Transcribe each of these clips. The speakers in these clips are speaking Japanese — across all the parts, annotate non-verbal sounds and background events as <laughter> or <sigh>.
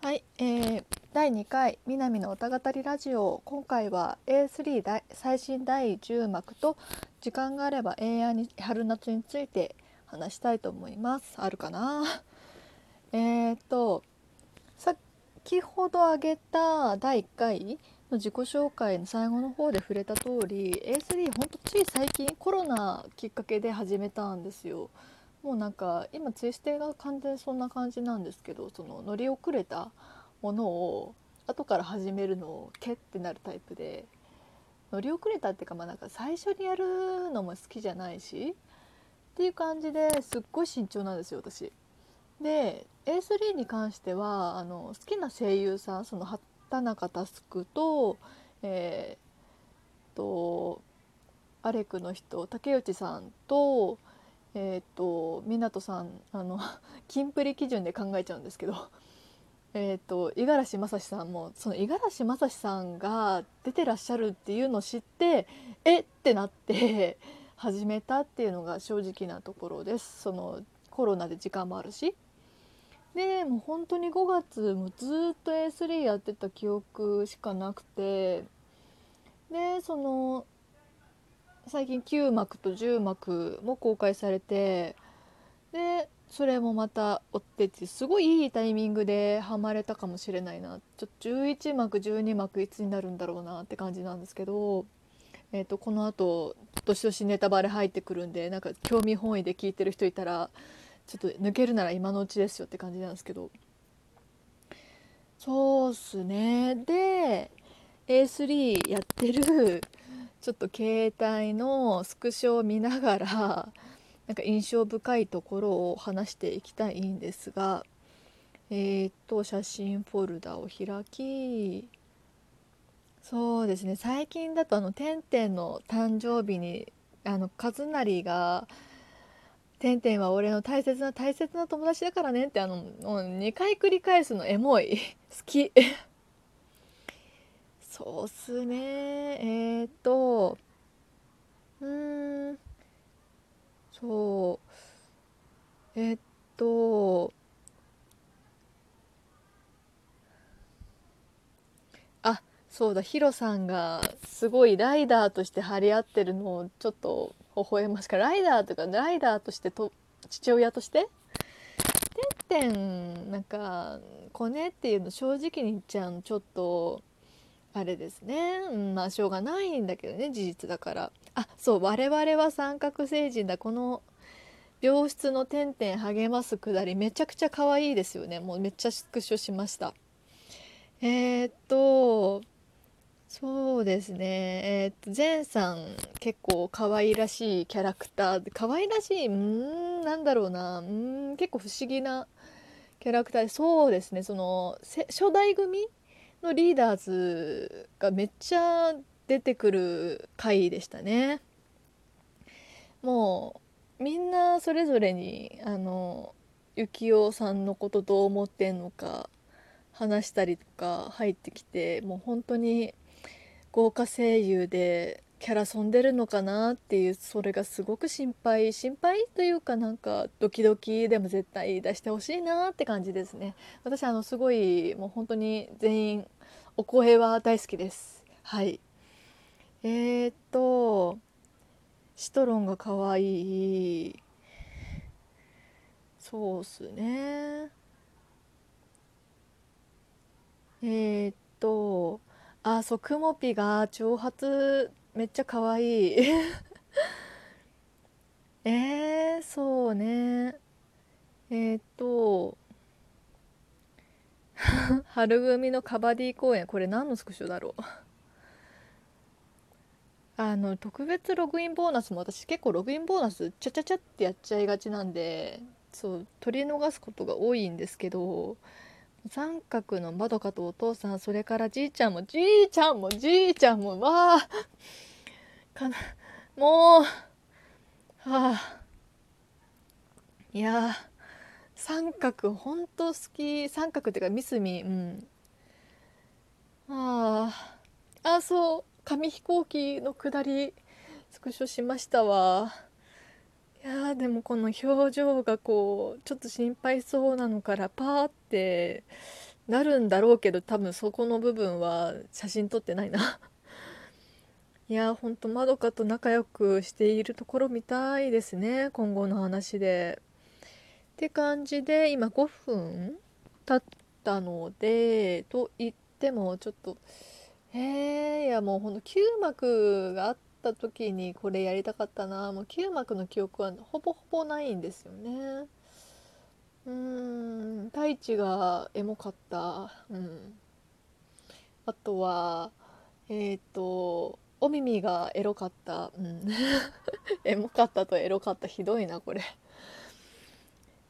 はい、えー、第2回南の歌語りラジオ。今回は A3 最新第10幕と時間があれば AI に春夏について話したいと思います。あるかな？<laughs> えっと先ほど挙げた第1回の自己紹介の最後の方で触れた通り A3 ほんとつい最近コロナきっかけで始めたんですよ。もうなんか今ツイステが完全そんな感じなんですけどその乗り遅れたものを後から始めるのをけってなるタイプで乗り遅れたっていうかまあなんか最初にやるのも好きじゃないしっていう感じですっごい慎重なんですよ私。で A3 に関してはあの好きな声優さんその畑中佑とえー、とアレクの人竹内さんとえっ、と湊さんあの <laughs> キンプリ基準で考えちゃうんですけどえっと五十嵐正史さんもその五十嵐正史さんが出てらっしゃるっていうのを知ってえってなって始めたっていうのが正直なところですそのコロナで時間もあるし。でもう本当に5月もずっと A3 やってた記憶しかなくてでその最近9幕と10幕も公開されてでそれもまた追ってってすごいいいタイミングでハマれたかもしれないな。ちょっと11幕12幕いつになるんだろうなって感じなんですけど、えー、とこのあと年々ネタバレ入ってくるんでなんか興味本位で聞いてる人いたらちょっと抜けるなら今のうちですよって感じなんですけど。そうっすね。で A3 やってるちょっと携帯のスクショを見ながら <laughs> なんか印象深いところを話していきたいんですがえー、っと写真フォルダを開きそうですね最近だとあのてんてんの誕生日にあの和成が「てんてんは俺の大切な大切な友達だからね」ってあのもう2回繰り返すのエモい。好き。そうっすね。えー、っとうんそう。えっとあそうだヒロさんがすごいライダーとして張り合ってるのをちょっと微笑ましかライダーとかライダーとしてと父親として？てんてんなんか子ねっていうの正直に言っちゃうのちょっとあれですね、うん、まあしょうがないんだけどね事実だから。あそう我々は三角星人だ。この病室の点々励ますくだりめちゃくちゃ可愛いですよね。もうめっちゃスクショしました。えー、っとそうですね。えー、っと前さん結構可愛らしいキャラクター。可愛らしいうんなんだろうな。うん結構不思議なキャラクターでそうですね。その初代組のリーダーズがめっちゃ出てくる回でしたね。もうみんなそれぞれにあの幸男さんのことどう思ってんのか話したりとか入ってきてもう本当に豪華声優でキャラ飛んでるのかなっていうそれがすごく心配心配というかなんかドキドキでも絶対出してほしいなって感じですね。私あのすごいもう本当に全員お声は大好きです。はい。えー、っとシトロンが可愛い。そうっすね。えー、っとあそうくもぴが長髪めっちゃ可愛い。<laughs> えー、そうね。えー、っ <laughs> と春組のカバディ公演これ何のスクショだろう。<laughs> あの特別ログインボーナスも私結構ログインボーナスちゃちゃちゃってやっちゃいがちなんでそう取り逃すことが多いんですけど三角のまどかとお父さんそれからじいちゃんもじいちゃんもじいちゃんもわあかなもうはあいや三角ほんと好き三角っていうかミスミうん。あああそう紙飛行機の下りスクショしましたわ。いやでもこの表情がこうちょっと心配そうなのからパーってなるんだろうけど多分そこの部分は写真撮ってないな <laughs> いやほんとまどかと仲良くしているところみたいですね今後の話で。って感じで今5分経ったのでと言ってもちょっとえー、いやもうほんと9幕があった時にこれやりたかったな。もう9幕の記憶はほぼほぼないんですよね。うん太一がエモかった。うん。あとはえっ、ー、とお耳がエロかった。うん。<laughs> エモかったとエロかった。ひどいなこれ。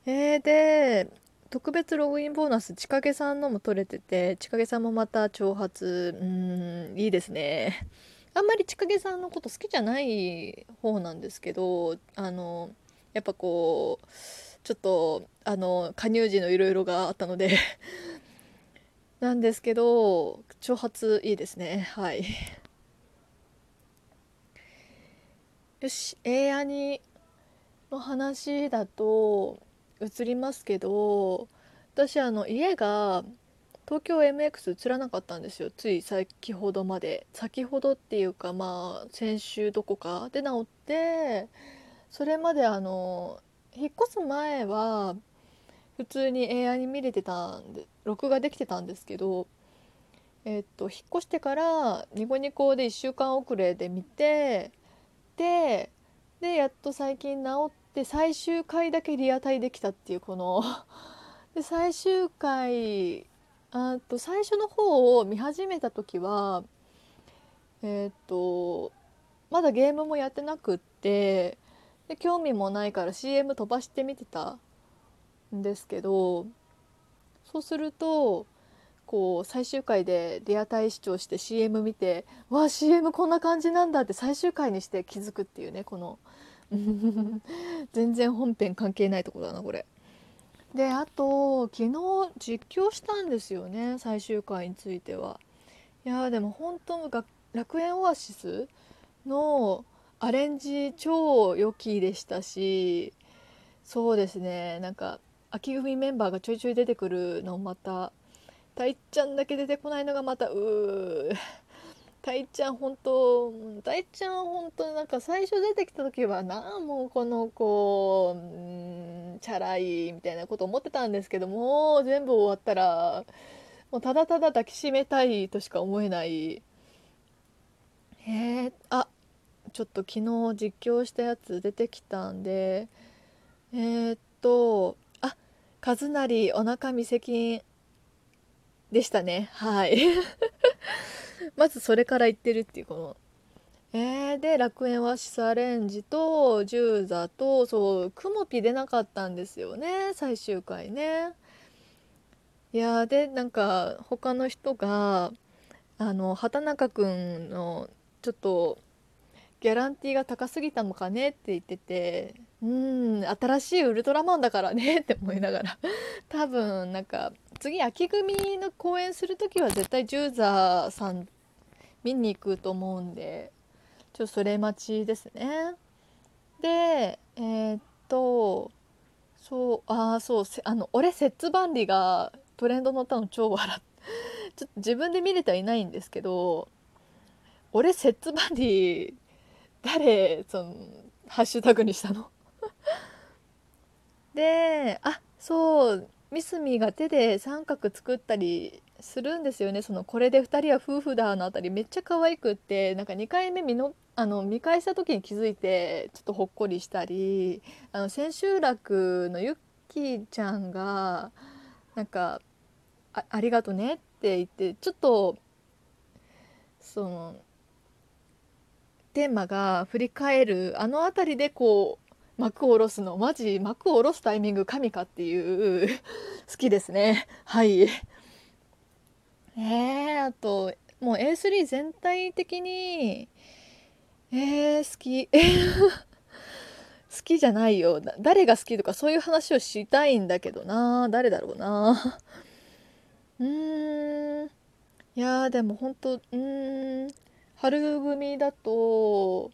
えー、で特別ログインボーナス千景さんのも取れてて千景さんもまた挑発。うんいいですね。あんまり千景さんのこと好きじゃない方なんですけどあのやっぱこうちょっとあの加入時のいろいろがあったので <laughs> なんですけど挑発いいですね。はい。よし A アニの話だと移りますけど私あの家が東京 MX 映らなかったんですよ。つい先ほどまで。先ほどっていうかまあ先週どこかで治ってそれまであの引っ越す前は普通に AI に見れてたんで録画できてたんですけどえっと引っ越してからニコニコで1週間遅れで見てででやっと最近治って最終回だけリアタイできたっていうこの。<laughs> で最終回あと最初の方を見始めた時はえっとまだゲームもやってなくってで興味もないから CM 飛ばして見てたんですけどそうするとこう最終回でリアタイ視聴して CM 見てわあ CM こんな感じなんだって最終回にして気づくっていうねこの <laughs> 全然本編関係ないとこだなこれ。であと昨日実況したんですよね最終回については。いやでも本当楽園オアシスのアレンジ超良きでしたしそうですねなんか秋組メンバーがちょいちょい出てくるのまたたいちゃんだけ出てこないのがまたうーたいちゃん本当たいちゃん本当なんか最初出てきた時はなあもうこの子うんチャラいみたいなこと思ってたんですけども全部終わったらもうただただ抱きしめたいとしか思えないへえあちょっと昨日実況したやつ出てきたんでえー、っとあ和成お腹見せ金でしたねはいまずそれから言ってるっていうこのえー、で楽園はシスアレンジとジューザとそうクモピ出なかったんですよね最終回ね。いやでなんか他の人があの畑中くんのちょっとギャランティーが高すぎたのかねって言っててうん新しいウルトラマンだからね <laughs> って思いながら。多分なんか次秋組の公演する時は絶対ジューザーさん見に行くと思うんでちょっとそれ待ちですね。でえー、っとそうああそうあの俺摂番里がトレンド乗ったの超笑っちょっと自分で見れてはいないんですけど俺摂番里誰そのハッシュタグにしたの？<laughs> であそうミスミが手で三角作ったりするんですよね。そのこれで2人は夫婦だのあたりめっちゃ可愛くってなんか2回目見のあの見返した時に気づいてちょっとほっこりしたりあの千秋楽のゆっきーちゃんがなんかあ「ありがとね」って言ってちょっとそのテーマが振り返るあの辺りでこう幕を下ろすの。マジ幕を下ろすタイミング神かっていう好きですね。はい。えー、あともう A3 全体的にえー、好き。<laughs> 好きじゃないよ。誰が好きとかそういう話をしたいんだけどな。誰だろうな。<laughs> うーん。いやでも本当うーん。春組だと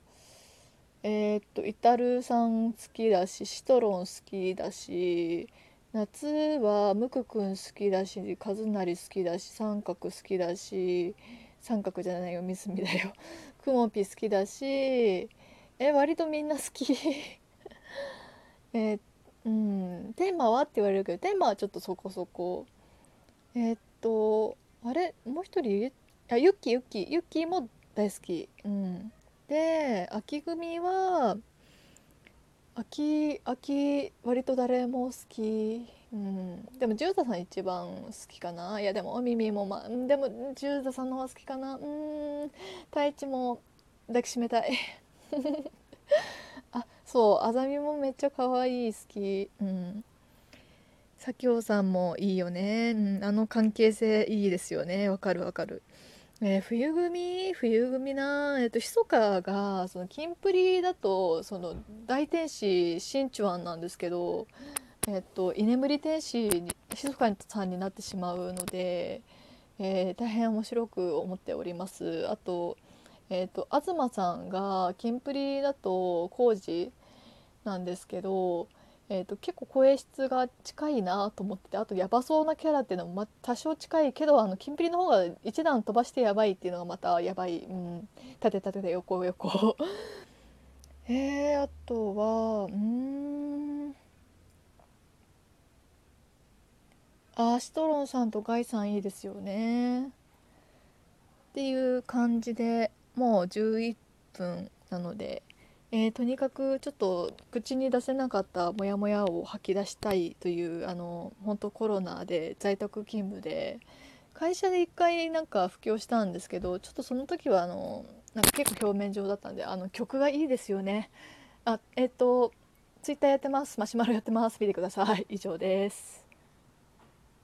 えー、っとイタルさん好きだしシトロン好きだし夏はムクくん好きだしカズナリ好きだし三角好きだし三角じゃないよミスミだよ。<laughs> クモピ好きだしえ割とみんな好き。<laughs> えうん。テーマはって言われるけどテーマはちょっとそこそこ。え、っとあれ？もう一人あユッキーユッキー。ユッキーも大好き。うん。で秋組は秋秋割と誰も好き、うん、でもジュータさん一番好きかな。いやでもお耳もまあでもジュータさんの方好きかな。うん。太一も抱きしめたい。<laughs> あそう。あざみもめっちゃ可愛い好き。うん。左京さんもいいよね、うん、あの関係性いいですよね。わかるわかる。えー、冬組？冬組な。えっ、ー、と密かがそのキンプリだとその大天使シンチュアンなんですけどえっ、と居眠り天使に密かさんになってしまうので、え大変面白く思っております。あとえっ、と東さんがキンプリだと浩二なんですけどえーと、結構声質が近いなと思っててあとヤバそうなキャラっていうのも、ま、多少近いけどあのキンプリの方が一段飛ばしてやばいっていうのがまたやばい、うん、縦縦で横横。<laughs> えー、あとはうん。アーシトロンさんとガイさんいいですよね。っていう感じでもう11分なのでえー、とにかくちょっと口に出せなかったモヤモヤを吐き出したいというあの本当コロナで在宅勤務で会社で1回なんか布教したんですけどちょっとその時はあのなんか結構表面上だったんであの曲がいいですよね。あえっ、ー、とツイッターやってます。マシュマロやってます。見てください以上です